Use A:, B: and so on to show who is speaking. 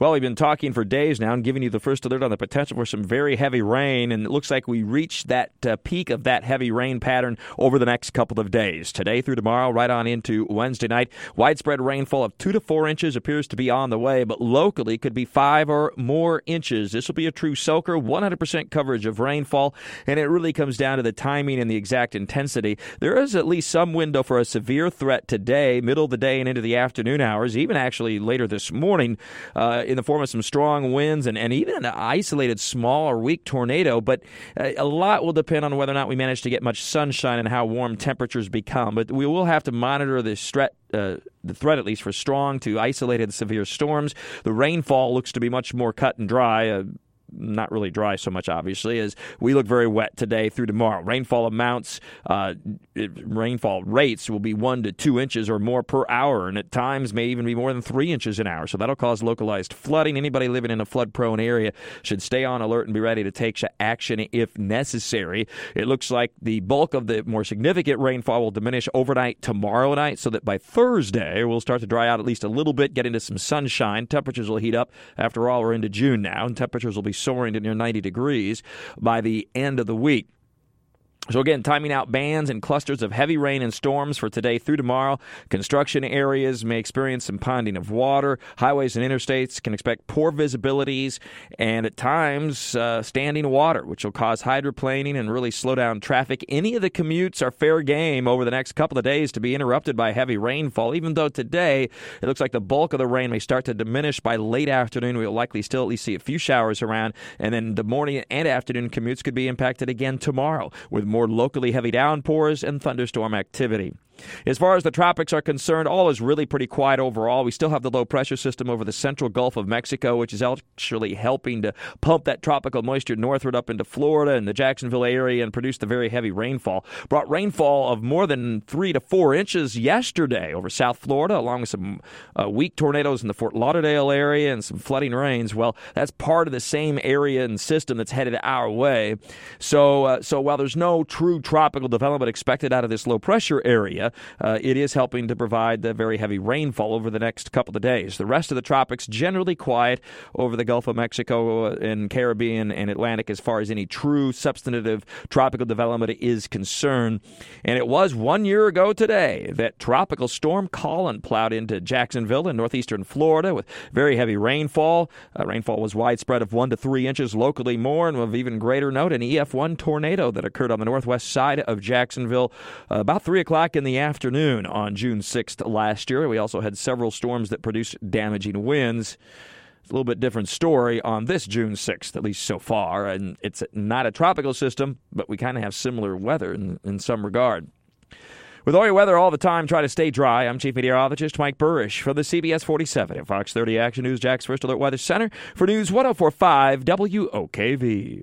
A: Well, we've been talking for days now and giving you the first alert on the potential for some very heavy rain, and it looks like we reached that uh, peak of that heavy rain pattern over the next couple of days. Today through tomorrow, right on into Wednesday night, widespread rainfall of two to four inches appears to be on the way, but locally could be five or more inches. This will be a true soaker, 100% coverage of rainfall, and it really comes down to the timing and the exact intensity. There is at least some window for a severe threat today, middle of the day and into the afternoon hours, even actually later this morning. Uh, in the form of some strong winds and, and even an isolated small or weak tornado. But uh, a lot will depend on whether or not we manage to get much sunshine and how warm temperatures become. But we will have to monitor this threat. Uh, the threat, at least, for strong to isolated severe storms. The rainfall looks to be much more cut and dry. Uh, not really dry so much, obviously, as we look very wet today through tomorrow. Rainfall amounts, uh, rainfall rates will be one to two inches or more per hour, and at times may even be more than three inches an hour. So that'll cause localized flooding. Anybody living in a flood prone area should stay on alert and be ready to take action if necessary. It looks like the bulk of the more significant rainfall will diminish overnight tomorrow night, so that by Thursday we'll start to dry out at least a little bit, get into some sunshine. Temperatures will heat up. After all, we're into June now, and temperatures will be soaring to near 90 degrees by the end of the week. So, again, timing out bands and clusters of heavy rain and storms for today through tomorrow. Construction areas may experience some ponding of water. Highways and interstates can expect poor visibilities and at times uh, standing water, which will cause hydroplaning and really slow down traffic. Any of the commutes are fair game over the next couple of days to be interrupted by heavy rainfall, even though today it looks like the bulk of the rain may start to diminish by late afternoon. We'll likely still at least see a few showers around, and then the morning and afternoon commutes could be impacted again tomorrow with more locally heavy downpours and thunderstorm activity. As far as the tropics are concerned, all is really pretty quiet overall. We still have the low pressure system over the central Gulf of Mexico, which is actually helping to pump that tropical moisture northward up into Florida and the Jacksonville area and produce the very heavy rainfall. Brought rainfall of more than three to four inches yesterday over South Florida, along with some uh, weak tornadoes in the Fort Lauderdale area and some flooding rains. Well, that's part of the same area and system that's headed our way. So, uh, so while there's no true tropical development expected out of this low pressure area, area, uh, it is helping to provide the very heavy rainfall over the next couple of days. The rest of the tropics generally quiet over the Gulf of Mexico and Caribbean and Atlantic as far as any true substantive tropical development is concerned. And it was one year ago today that Tropical Storm Colin plowed into Jacksonville in northeastern Florida with very heavy rainfall. Uh, rainfall was widespread of one to three inches locally more, and of even greater note, an EF1 tornado that occurred on the northwest side of Jacksonville uh, about 3 o'clock in the afternoon on June 6th last year. We also had several storms that produced damaging winds. A little bit different story on this June 6th, at least so far. And it's not a tropical system, but we kind of have similar weather in, in some regard. With all your weather all the time, try to stay dry. I'm Chief Meteorologist Mike Buresh for the CBS 47 and Fox 30 Action News Jax First Alert Weather Center for News 1045 WOKV.